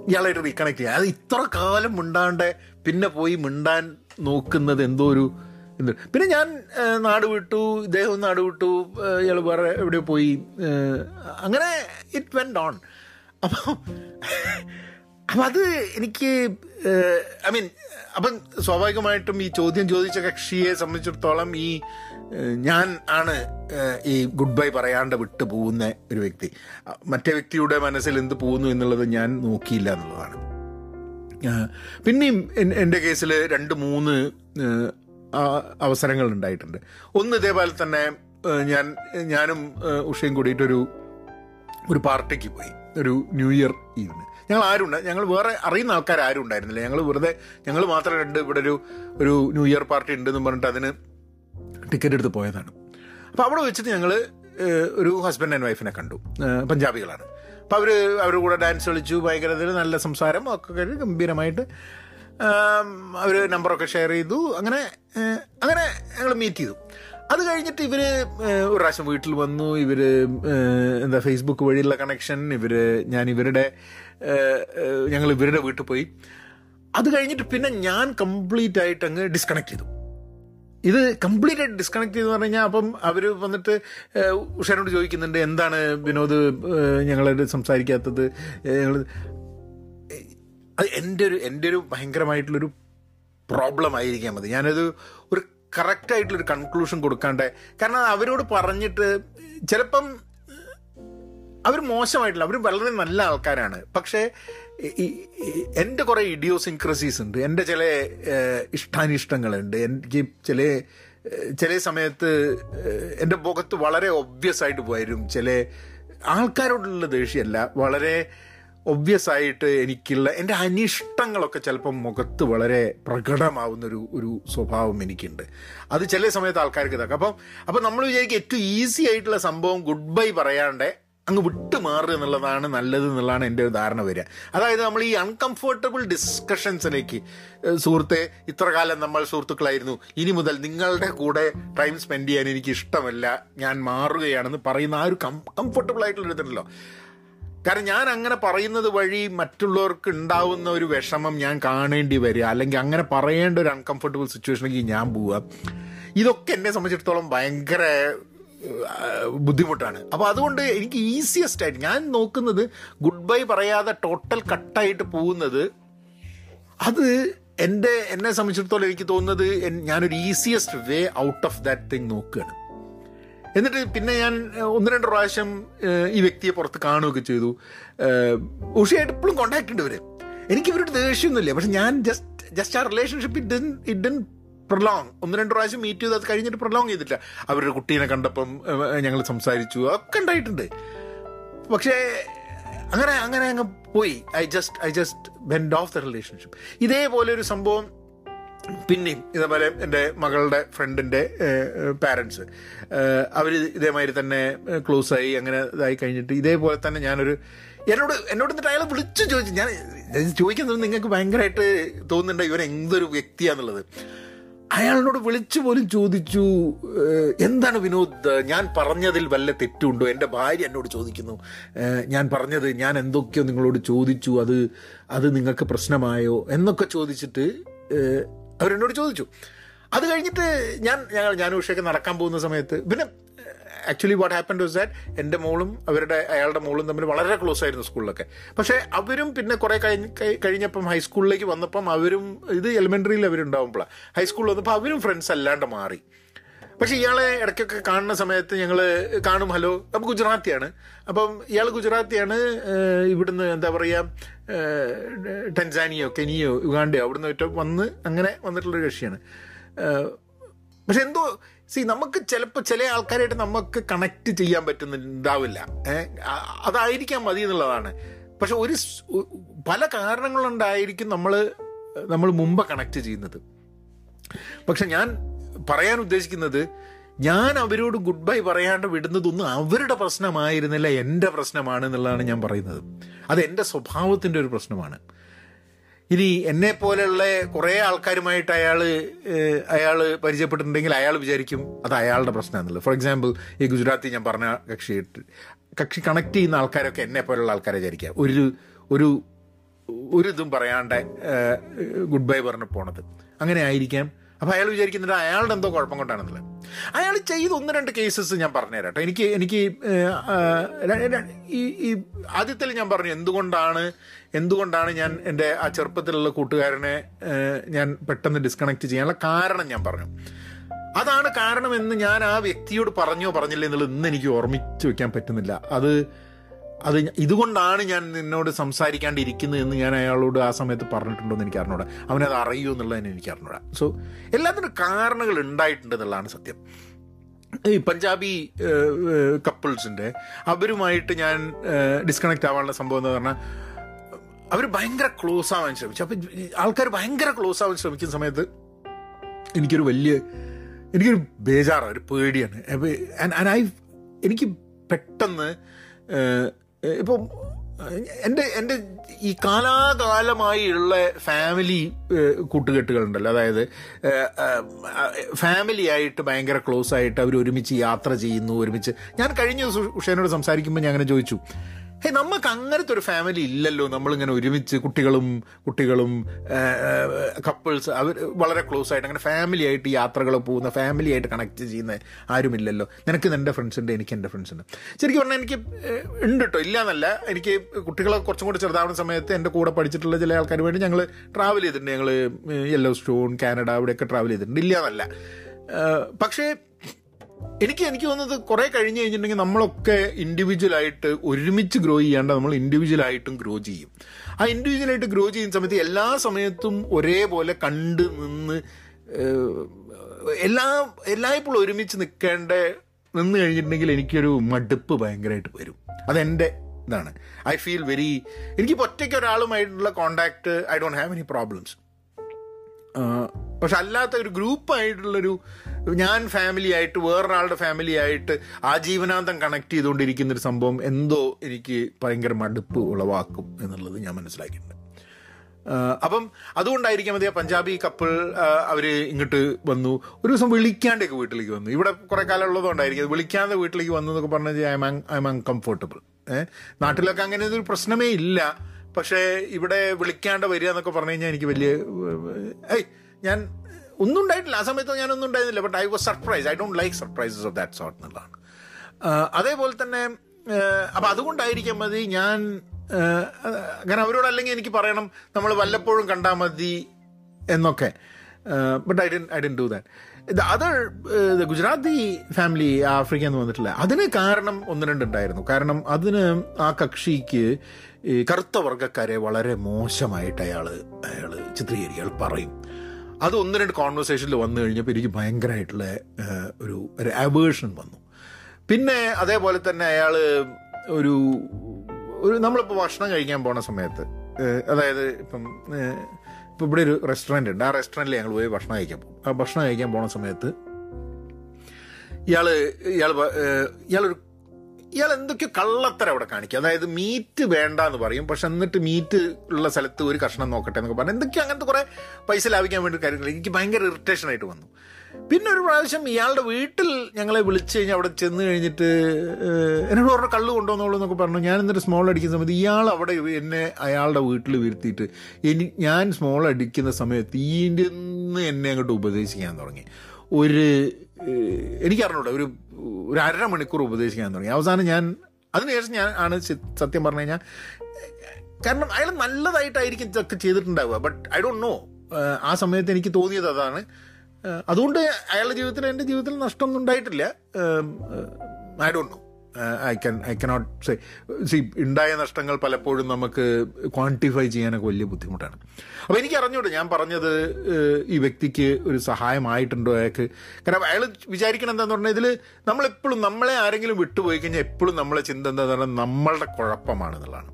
ഇയാളായിട്ട് റീകണക്ട് ചെയ്യാൻ. അത് ഇത്ര കാലം മിണ്ടാണ്ട് പിന്നെ പോയി മിണ്ടാൻ നോക്കുന്നത് എന്തോ ഒരു പിന്നെ ഞാൻ നാട് വിട്ടു ഇദ്ദേഹം നാട് വിട്ടു ഇയാൾ വേറെ എവിടെയോ പോയി അങ്ങനെ ഇറ്റ് വെന്റ് ഓൺ അപ്പോൾ അപ്പം അത് എനിക്ക് ഐ മീൻ അപ്പം സ്വാഭാവികമായിട്ടും ഈ ചോദ്യം ചോദിച്ച കക്ഷിയെ സംബന്ധിച്ചിടത്തോളം ഈ ഞാൻ ആണ് ഈ ഗുഡ് ബൈ പറയാണ്ട് വിട്ടു പോകുന്ന ഒരു വ്യക്തി. മറ്റേ വ്യക്തിയുടെ മനസ്സിൽ എന്ത് പോകുന്നു എന്നുള്ളത് ഞാൻ നോക്കിയില്ല എന്നുള്ളതാണ്. പിന്നെയും എന്റെ കേസിൽ രണ്ട് മൂന്ന് അവസരങ്ങൾ ഉണ്ടായിട്ടുണ്ട്. ഒന്ന് ഇതേപോലെ തന്നെ ഞാൻ ഞാനും ഉഷയും കൂടിയിട്ടൊരു ഒരു പാർട്ടിക്ക് പോയി. ഒരു ന്യൂ ഇയർ ഈവിന് ഞങ്ങൾ ആരും ഞങ്ങൾ വേറെ അറിയുന്ന ആൾക്കാർ ആരും ഉണ്ടായിരുന്നില്ല ഞങ്ങൾ വെറുതെ ഞങ്ങൾ മാത്രം രണ്ട് ഇവിടെ ഒരു ഒരു ന്യൂ ഇയർ പാർട്ടി ഉണ്ടെന്ന് പറഞ്ഞിട്ട് അതിന് ടിക്കറ്റ് എടുത്ത് പോയതാണ്. അപ്പോൾ അവിടെ വെച്ചിട്ട് ഞങ്ങൾ ഒരു ഹസ്ബൻഡ് ആൻഡ് വൈഫിനെ കണ്ടു. പഞ്ചാബികളാണ്. അപ്പോൾ അവർ അവരുടെ കൂടെ ഡാൻസ് കളിച്ചു ഭയങ്കര നല്ല സംസാരം ഒക്കെ ഗംഭീരമായിട്ട് അവർ നമ്പറൊക്കെ ഷെയർ ചെയ്തു. അങ്ങനെ അങ്ങനെ ഞങ്ങൾ മീറ്റ് ചെയ്തു. അത് കഴിഞ്ഞിട്ട് ഇവർ ഒരു പ്രാവശ്യം വീട്ടിൽ വന്നു. ഇവർ എന്താ ഫേസ്ബുക്ക് വഴിയുള്ള കണക്ഷൻ ഇവർ ഞാൻ ഇവരുടെ ഞങ്ങൾ ഇവരുടെ വീട്ടിൽ പോയി. അത് കഴിഞ്ഞിട്ട് പിന്നെ ഞാൻ കംപ്ലീറ്റ് ആയിട്ട് അങ്ങ് ഡിസ്കണക്ട് ചെയ്തു. ഇത് കംപ്ലീറ്റ് ആയിട്ട് ഡിസ്കണക്ട് ചെയ്തെന്ന് പറഞ്ഞു കഴിഞ്ഞാൽ അപ്പം അവർ വന്നിട്ട് ഉഷാരോട് ചോദിക്കുന്നുണ്ട് എന്താണ് വിനോദ് ഞങ്ങളോട് സംസാരിക്കാത്തത്? ഞങ്ങൾ അത് എന്റെ ഒരു എന്റെ ഒരു ഭയങ്കരമായിട്ടുള്ളൊരു പ്രോബ്ലം ആയിരിക്കാം മതി ഞാനത് ഒരു കറക്റ്റായിട്ടുള്ളൊരു കൺക്ലൂഷൻ കൊടുക്കാണ്ട് കാരണം അവരോട് പറഞ്ഞിട്ട് ചിലപ്പം അവർ മോശമായിട്ടില്ല. അവർ വളരെ നല്ല ആൾക്കാരാണ്. പക്ഷേ എന്റെ കുറേ ഇഡിയോസിൻക്രസീസ് ഉണ്ട്. എന്റെ ചില ഇഷ്ടാനിഷ്ടങ്ങളുണ്ട്. എനിക്ക് ചില ചില സമയത്ത് എന്റെ മുഖത്ത് വളരെ ഒബ്വിയസ് ആയിട്ട് പോയാലും ചില ആൾക്കാരോടുള്ള ദേഷ്യമല്ല. വളരെ ഒബ്വിയസ് ആയിട്ട് എനിക്കുള്ള എന്റെ അനിഷ്ടങ്ങളൊക്കെ ചിലപ്പം മുഖത്ത് വളരെ പ്രകടമാവുന്നൊരു ഒരു സ്വഭാവം എനിക്കുണ്ട്. അത് ചില സമയത്ത് ആൾക്കാർക്ക് ഇതാക്കാം. അപ്പം അപ്പം നമ്മൾ വിചാരിക്കും ഏറ്റവും ഈസി ആയിട്ടുള്ള സംഭവം ഗുഡ് ബൈ പറയാണ്ട് അങ്ങ് വിട്ടുമാറുക എന്നുള്ളതാണ് നല്ലത് എന്നുള്ളതാണ് എന്റെ ഒരു ധാരണ വരിക. അതായത് നമ്മൾ ഈ അൺകംഫർട്ടബിൾ ഡിസ്കഷൻസിലേക്ക് സുഹൃത്തെ ഇത്ര കാലം നമ്മൾ സുഹൃത്തുക്കളായിരുന്നു. ഇനി മുതൽ നിങ്ങളുടെ കൂടെ ടൈം സ്പെൻഡ് ചെയ്യാൻ എനിക്ക് ഇഷ്ടമല്ല ഞാൻ മാറുകയാണെന്ന് പറയുന്ന ആ ഒരു കം കംഫർട്ടബിൾ ആയിട്ടുള്ള ഇതുണ്ടല്ലോ കാരണം ഞാൻ അങ്ങനെ പറയുന്നത് വഴി മറ്റുള്ളവർക്ക് ഉണ്ടാവുന്ന ഒരു വിഷമം ഞാൻ കാണേണ്ടി വരിക അല്ലെങ്കിൽ അങ്ങനെ പറയേണ്ട ഒരു അൺകംഫർട്ടബിൾ സിറ്റുവേഷനിലേക്ക് ഞാൻ പോവുക. ഇതൊക്കെ എന്നെ സംബന്ധിച്ചിടത്തോളം ഭയങ്കര ബുദ്ധിമുട്ടാണ്. അപ്പോൾ അതുകൊണ്ട് എനിക്ക് ഈസിയസ്റ്റ് ആയിട്ട് ഞാൻ നോക്കുന്നത് ഗുഡ് ബൈ പറയാതെ ടോട്ടൽ കട്ടായിട്ട് പോകുന്നത് അത് എന്റെ എന്നെ സംബന്ധിച്ചിടത്തോളം എനിക്ക് തോന്നുന്നത് ഞാനൊരു easiest way out of that thing നോക്കുകയാണ്. എന്നിട്ട് പിന്നെ ഞാൻ ഒന്ന് രണ്ട് പ്രാവശ്യം ഈ വ്യക്തിയെ പുറത്ത് കാണുകയൊക്കെ ചെയ്തു. ഉഷയായിട്ട് ഇപ്പോഴും കോണ്ടാക്ട് ഉണ്ട് ഇവർ. എനിക്ക് ഇവരുടെ ദേഷ്യമൊന്നുമില്ല. പക്ഷെ ഞാൻ ജസ്റ്റ് ജസ്റ്റ് ആ റിലേഷൻഷിപ്പ് ഇറ്റ് ഇറ്റ് പ്രൊലോങ് ഒന്ന് രണ്ട് പ്രാവശ്യം മീറ്റ് ചെയ്ത് അത് കഴിഞ്ഞിട്ട് പ്രൊലോങ് ചെയ്തിട്ടില്ല. അവരുടെ കുട്ടീനെ കണ്ടപ്പം ഞങ്ങൾ സംസാരിച്ചു. ഒക്കെ ഉണ്ടായിട്ടുണ്ട്. പക്ഷേ അങ്ങനെ അങ്ങനെ അങ്ങ് പോയി. I just I just bend off the relationship ഇതേപോലെ ഒരു സംഭവം പിന്നെയും ഇതേപോലെ എന്റെ മകളുടെ ഫ്രണ്ടിന്റെ പാരൻസ് അവർ ഇതേമാതിരി തന്നെ ക്ലോസ് ആയി അങ്ങനെ ഇതായി കഴിഞ്ഞിട്ട് ഇതേപോലെ തന്നെ ഞാനൊരു എന്നോട് എന്നോട് എന്നിട്ട് അയാളെ വിളിച്ചു ചോദിച്ചു. ഞാൻ ചോദിക്കുന്നത് നിങ്ങൾക്ക് ഭയങ്കരമായിട്ട് തോന്നുന്നുണ്ട്? ഇവൻ എന്തൊരു വ്യക്തിയാന്നുള്ളത്. അയാളോട് വിളിച്ചു പോലും ചോദിച്ചു എന്താണ് വിനോദ്? ഞാൻ പറഞ്ഞതിൽ വല്ല തെറ്റുണ്ടോ? എന്റെ ഭാര്യ എന്നോട് ചോദിക്കുന്നു. ഞാൻ പറഞ്ഞത് ഞാൻ എന്തൊക്കെയോ നിങ്ങളോട് ചോദിച്ചു. അത് അത് നിങ്ങൾക്ക് പ്രശ്നമായോ? എന്നൊക്കെ ചോദിച്ചിട്ട് അവരെന്നോട് ചോദിച്ചു. അത് കഴിഞ്ഞിട്ട് ഞാൻ ഞങ്ങൾ ഞാൻ ഉഷയൊക്കെ നടക്കാൻ പോകുന്ന സമയത്ത് പിന്നെ actually what happen was that എന്റെ മോളും അവരുടെ അയാളുടെ മോളും തമ്മിൽ വളരെ ക്ലോസ് ആയിരുന്നു സ്കൂളിലൊക്കെ. പക്ഷേ അവരും പിന്നെ കുറേ കഴിഞ്ഞ് കഴി- കഴിഞ്ഞപ്പം ഹൈസ്കൂളിലേക്ക് വന്നപ്പം അവരും ഇത് എലിമെന്ററിയിൽ അവരുണ്ടാവുമ്പോഴാണ് ഹൈസ്കൂളിൽ വന്നപ്പോൾ അവരും ഫ്രണ്ട്സ് അല്ലാണ്ട് മാറി. പക്ഷേ ഇയാളെ ഇടയ്ക്കൊക്കെ കാണുന്ന സമയത്ത് ഞങ്ങൾ കാണും ഹലോ അപ്പം ഗുജറാത്തിയാണ്. അപ്പം ഇയാൾ ഗുജറാത്തിയാണ് ഇവിടുന്ന് എന്താ പറയുക ടെൻസാനിയോ കെനിയോ യുഗാണ്ടയോ അവിടുന്ന് ഏറ്റവും വന്ന് അങ്ങനെ വന്നിട്ടുള്ളൊരു കക്ഷിയാണ്. പക്ഷെ എന്തോ സി നമുക്ക് ചിലപ്പോൾ ചില ആൾക്കാരായിട്ട് നമുക്ക് കണക്ട് ചെയ്യാൻ പറ്റുന്നുണ്ടാവില്ല. ഏഹ് അതായിരിക്കാം മതി എന്നുള്ളതാണ്. പക്ഷെ ഒരു പല കാരണങ്ങളുണ്ടായിരിക്കും നമ്മൾ നമ്മൾ മുമ്പ് കണക്ട് ചെയ്യുന്നത്. പക്ഷെ ഞാൻ പറയാൻ ഉദ്ദേശിക്കുന്നത് ഞാൻ അവരോട് ഗുഡ് ബൈ പറയാണ്ട് വിടുന്നതൊന്നും അവരുടെ പ്രശ്നമായിരുന്നില്ല എന്റെ പ്രശ്നമാണ് എന്നുള്ളതാണ് ഞാൻ പറയുന്നത്. അത് എന്റെ സ്വഭാവത്തിന്റെ ഒരു പ്രശ്നമാണ്. ഇനി എന്നെ പോലെയുള്ള കുറേ ആൾക്കാരുമായിട്ട് അയാൾ അയാൾ പരിചയപ്പെട്ടിട്ടുണ്ടെങ്കിൽ അയാൾ വിചാരിക്കും അത് അയാളുടെ പ്രശ്നമാണെന്നുള്ളത്. ഫോർ എക്സാമ്പിൾ ഈ ഗുജറാത്തി ഞാൻ പറഞ്ഞ കക്ഷി കക്ഷി കണക്ട് ചെയ്യുന്ന ആൾക്കാരൊക്കെ എന്നെ പോലെയുള്ള ആൾക്കാരെ വിചാരിക്കുക. ഒരു ഒരു ഒരു ഇതും പറയാണ്ട് ഗുഡ് ബൈ പറഞ്ഞ് പോണത്. അങ്ങനെ ആയിരിക്കാം. അപ്പോൾ അയാൾ വിചാരിക്കുന്നുണ്ട് അയാളുടെ എന്തോ കുഴപ്പം കൊണ്ടാണെന്നുള്ളത്. അയാൾ ചെയ്ത ഒന്ന് രണ്ട് കേസസ് ഞാൻ പറഞ്ഞുതരാം കേട്ടോ. എനിക്ക് എനിക്ക് ഈ ഈ ആദ്യത്തിൽ ഞാൻ പറഞ്ഞു എന്തുകൊണ്ടാണ് എന്തുകൊണ്ടാണ് ഞാൻ എന്റെ ആ ചെറുപ്പത്തിലുള്ള കൂട്ടുകാരനെ ഞാൻ പെട്ടെന്ന് ഡിസ്കണക്ട് ചെയ്യാനുള്ള കാരണം ഞാൻ പറഞ്ഞു. അതാണ് കാരണമെന്ന് ഞാൻ ആ വ്യക്തിയോട് പറഞ്ഞോ പറഞ്ഞില്ലേ എന്നുള്ളത് ഇന്ന് എനിക്ക് ഓർമ്മിച്ച് വെക്കാൻ പറ്റുന്നില്ല. അത് അത് ഇതുകൊണ്ടാണ് ഞാൻ നിന്നോട് സംസാരിക്കാണ്ടിരിക്കുന്നത് എന്ന് ഞാൻ അയാളോട് ആ സമയത്ത് പറഞ്ഞിട്ടുണ്ടോ എന്ന് എനിക്ക് അറിഞ്ഞൂടാ അവനത് അറിയൂ എന്നുള്ളതിന് എനിക്ക് അറിഞ്ഞൂടാ സോ എല്ലാത്തിനും കാരണങ്ങൾ ഉണ്ടായിട്ടുണ്ട് എന്നുള്ളതാണ് സത്യം. ഈ പഞ്ചാബി കപ്പിൾസിന്റെ അവരുമായിട്ട് ഞാൻ ഡിസ്കണക്ട് ആവാനുള്ള സംഭവം എന്ന് പറഞ്ഞാൽ അവർ ഭയങ്കര ക്ലോസ് ആവാൻ ശ്രമിച്ചു. അപ്പം ആൾക്കാർ ഭയങ്കര ക്ലോസ് ആവാൻ ശ്രമിക്കുന്ന സമയത്ത് എനിക്കൊരു വലിയ എനിക്കൊരു ബേജാറാണ് ഒരു പേടിയാണ്. ഐ എനിക്ക് പെട്ടെന്ന് ഇപ്പം എന്റെ എന്റെ ഈ കാലാകാലമായുള്ള ഫാമിലി കൂട്ടുകെട്ടുകളുണ്ടല്ലോ. അതായത് ഫാമിലി ആയിട്ട് ഭയങ്കര ക്ലോസ് ആയിട്ട് അവർ ഒരുമിച്ച് യാത്ര ചെയ്യുന്നു ഒരുമിച്ച്. ഞാൻ കഴിഞ്ഞ ദിവസം ഉഷേനോട് സംസാരിക്കുമ്പോൾ ഞാൻ അങ്ങനെ ചോദിച്ചു ഹേ നമുക്ക് അങ്ങനത്തെ ഒരു ഫാമിലി ഇല്ലല്ലോ. നമ്മളിങ്ങനെ ഒരുമിച്ച് കുട്ടികളും കുട്ടികളും കപ്പിൾസ് അവർ വളരെ ക്ലോസ് ആയിട്ട് അങ്ങനെ ഫാമിലി ആയിട്ട് യാത്രകൾ പോകുന്ന ഫാമിലി ആയിട്ട് കണക്ട് ചെയ്യുന്ന ആരുമില്ലല്ലോ. നിനക്ക് എന്റെ ഫ്രണ്ട്സ് ഉണ്ട് എനിക്ക് എന്റെ ഫ്രണ്ട്സ് ഉണ്ട്. ശരിക്കും പറഞ്ഞാൽ എനിക്ക് ഉണ്ട് കേട്ടോ ഇല്ല എന്നല്ല എനിക്ക് കുട്ടികളെ കുറച്ചും കൂടി ചെറുതാവുന്ന സമയത്ത് എന്റെ കൂടെ പഠിച്ചിട്ടുള്ള ചില ആൾക്കാർ വേണ്ടി ഞങ്ങൾ ട്രാവൽ ചെയ്തിട്ടുണ്ട്. ഞങ്ങൾ യെല്ലോ സ്റ്റോൺ കാനഡ അവിടെയൊക്കെ ട്രാവൽ ചെയ്തിട്ടുണ്ട്. ഇല്ല എന്നല്ല പക്ഷേ എനിക്ക് എനിക്ക് തോന്നുന്നത് കുറെ കഴിഞ്ഞ് കഴിഞ്ഞിട്ടുണ്ടെങ്കിൽ നമ്മളൊക്കെ ഇൻഡിവിജ്വൽ ആയിട്ട് ഒരുമിച്ച് ഗ്രോ ചെയ്യാണ്ട് നമ്മൾ ഇൻഡിവിജ്വൽ ആയിട്ടും ഗ്രോ ചെയ്യും. ആ ഇൻഡിവിജ്വൽ ആയിട്ട് ഗ്രോ ചെയ്യുന്ന സമയത്ത് എല്ലാ സമയത്തും ഒരേപോലെ കണ്ട് നിന്ന് എല്ലാ എല്ലായ്പ്പോഴും ഒരുമിച്ച് നിൽക്കേണ്ട നിന്ന് കഴിഞ്ഞിട്ടുണ്ടെങ്കിൽ എനിക്കൊരു മടുപ്പ് ഭയങ്കരമായിട്ട് വരും. അതെന്റെ ഇതാണ്. ഐ ഫീൽ വെരി എനിക്കിപ്പോൾ ഒറ്റയ്ക്ക് ഒരാളുമായിട്ടുള്ള contact I don't have any problems പക്ഷെ അല്ലാത്ത ഒരു ഗ്രൂപ്പായിട്ടുള്ളൊരു ഞാൻ ഫാമിലി ആയിട്ട് വേറൊരാളുടെ ഫാമിലി ആയിട്ട് ആജീവനാന്തം കണക്ട് ചെയ്തുകൊണ്ടിരിക്കുന്ന ഒരു സംഭവം എന്തോ എനിക്ക് ഭയങ്കര മടുപ്പ് ഉളവാക്കും എന്നുള്ളത് ഞാൻ മനസ്സിലാക്കിയിട്ടുണ്ട്. അപ്പം അതുകൊണ്ടായിരിക്കാം മതി പഞ്ചാബി കപ്പിൾ അവർ ഇങ്ങോട്ട് വന്നു. ഒരു ദിവസം വിളിക്കാണ്ടൊക്കെ വീട്ടിലേക്ക് വന്നു. ഇവിടെ കുറേ കാലം ഉള്ളതുകൊണ്ടായിരിക്കും വിളിക്കാതെ വീട്ടിലേക്ക് വന്നു എന്നൊക്കെ പറഞ്ഞാൽ I'm I'm uncomfortable നാട്ടിലൊക്കെ അങ്ങനെ ഒരു പ്രശ്നമേ ഇല്ല. പക്ഷേ ഇവിടെ വിളിക്കാണ്ട് വരിക എന്നൊക്കെ പറഞ്ഞു കഴിഞ്ഞാൽ എനിക്ക് വലിയ ഏയ് ഞാൻ ഒന്നും ഉണ്ടായിട്ടില്ല. ആ സമയത്ത് ഞാനൊന്നും ഉണ്ടായിരുന്നില്ല. But I was surprise I don't like surprises of that sort എന്നുള്ളതാണ്. അതേപോലെ തന്നെ അപ്പം അതുകൊണ്ടായിരിക്കാം മതി ഞാൻ അങ്ങനെ അവരോട് അല്ലെങ്കിൽ എനിക്ക് പറയണം നമ്മൾ വല്ലപ്പോഴും കണ്ടാൽ മതി എന്നൊക്കെ. But I done I done do that other Gujarati family Africa എന്ന് വന്നിട്ടില്ല. അതിന് കാരണം ഒന്ന് രണ്ടുണ്ടായിരുന്നു കാരണം അതിന് ആ കക്ഷിക്ക് കറുത്ത വർഗക്കാരെ വളരെ മോശമായിട്ട് അയാൾ അയാൾ ചിത്രീകരിക്കുക പറയും. അത് ഒന്ന് രണ്ട് കോൺവെർസേഷനിൽ വന്നു കഴിഞ്ഞപ്പോൾ എനിക്ക് ഭയങ്കരമായിട്ടുള്ള ഒരു ഒരു അവേർഷൻ വന്നു. പിന്നെ അതേപോലെ തന്നെ അയാൾ ഒരു ഒരു നമ്മളിപ്പോൾ ഭക്ഷണം കഴിക്കാൻ പോണ സമയത്ത് അതായത് ഇപ്പം ഇപ്പം ഇവിടെ ഒരു റെസ്റ്റോറന്റ് ഉണ്ട്. ആ റെസ്റ്റോറന്റിൽ ഞങ്ങൾ പോയി ഭക്ഷണം കഴിക്കാൻ പോകും. ആ ഭക്ഷണം കഴിക്കാൻ പോണ സമയത്ത് ഇയാൾ ഇയാൾ ഇയാളൊരു ഇയാൾ എന്തൊക്കെയോ കള്ളത്തരം അവിടെ കാണിക്കുക അതായത് മീറ്റ് വേണ്ട എന്ന് പറയും. പക്ഷെ എന്നിട്ട് മീറ്റ് ഉള്ള സ്ഥലത്ത് ഒരു കഷ്ണം നോക്കട്ടെ എന്നൊക്കെ പറഞ്ഞു എന്തൊക്കെയോ അങ്ങനത്തെ കുറെ പൈസ ലാഭിക്കാൻ വേണ്ടി കാര്യങ്ങൾ. എനിക്ക് ഭയങ്കര ഇറിറ്റേഷൻ ആയിട്ട് വന്നു. പിന്നെ ഒരു പ്രാവശ്യം ഇയാളുടെ വീട്ടിൽ ഞങ്ങളെ വിളിച്ചു കഴിഞ്ഞാൽ അവിടെ ചെന്ന് കഴിഞ്ഞിട്ട് എന്നോട് പറഞ്ഞ കള്ള് കൊണ്ടുവന്നോളൂ എന്നൊക്കെ പറഞ്ഞു. ഞാൻ എന്നിട്ട് സ്മോൾ അടിക്കുന്ന സമയത്ത് ഇയാൾ അവിടെ എന്നെ അയാളുടെ വീട്ടിൽ വരുത്തിയിട്ട് ഇനി ഞാൻ സ്മോൾ അടിക്കുന്ന സമയത്ത് ഇതിന്റെ എന്നെ അങ്ങോട്ട് ഉപദേശിക്കാൻ തുടങ്ങി. ഒരു എനിക്കറിഞ്ഞൂടെ. ഒരു ഒരു അരമണിക്കൂർ ഉപദേശിക്കാൻ തുടങ്ങി. അവസാനം ഞാൻ അതിനുശേഷം ഞാൻ ആണ് സത്യം പറഞ്ഞു കഴിഞ്ഞാൽ കാരണം അയാൾ നല്ലതായിട്ടായിരിക്കും ഇതൊക്കെ ചെയ്തിട്ടുണ്ടാവുക. ബട്ട് ഐ ഡോണ്ട് നോ ആ സമയത്ത് എനിക്ക് തോന്നിയത് അതാണ്. അതുകൊണ്ട് അയാളുടെ ജീവിതത്തിൽ എന്റെ ജീവിതത്തിൽ നഷ്ടമൊന്നും ഉണ്ടായിട്ടില്ല. I don't know I can I cannot say C ഉണ്ടായ നഷ്ടങ്ങൾ പലപ്പോഴും നമുക്ക് ക്വാണ്ടിഫൈ ചെയ്യാനൊക്കെ വലിയ ബുദ്ധിമുട്ടാണ്. അപ്പോൾ എനിക്ക് അറിഞ്ഞൂടെ ഞാൻ പറഞ്ഞത് ഈ വ്യക്തിക്ക് ഒരു സഹായമായിട്ടുണ്ടോ അയാൾക്ക്? കാരണം അയാൾ വിചാരിക്കണം എന്താന്ന് പറഞ്ഞാൽ ഇതിൽ നമ്മളെപ്പോഴും നമ്മളെ ആരെങ്കിലും വിട്ടുപോയി കഴിഞ്ഞാൽ എപ്പോഴും നമ്മളെ ചിന്ത എന്താന്ന് പറഞ്ഞാൽ നമ്മളുടെ കുഴപ്പമാണെന്നുള്ളതാണ്.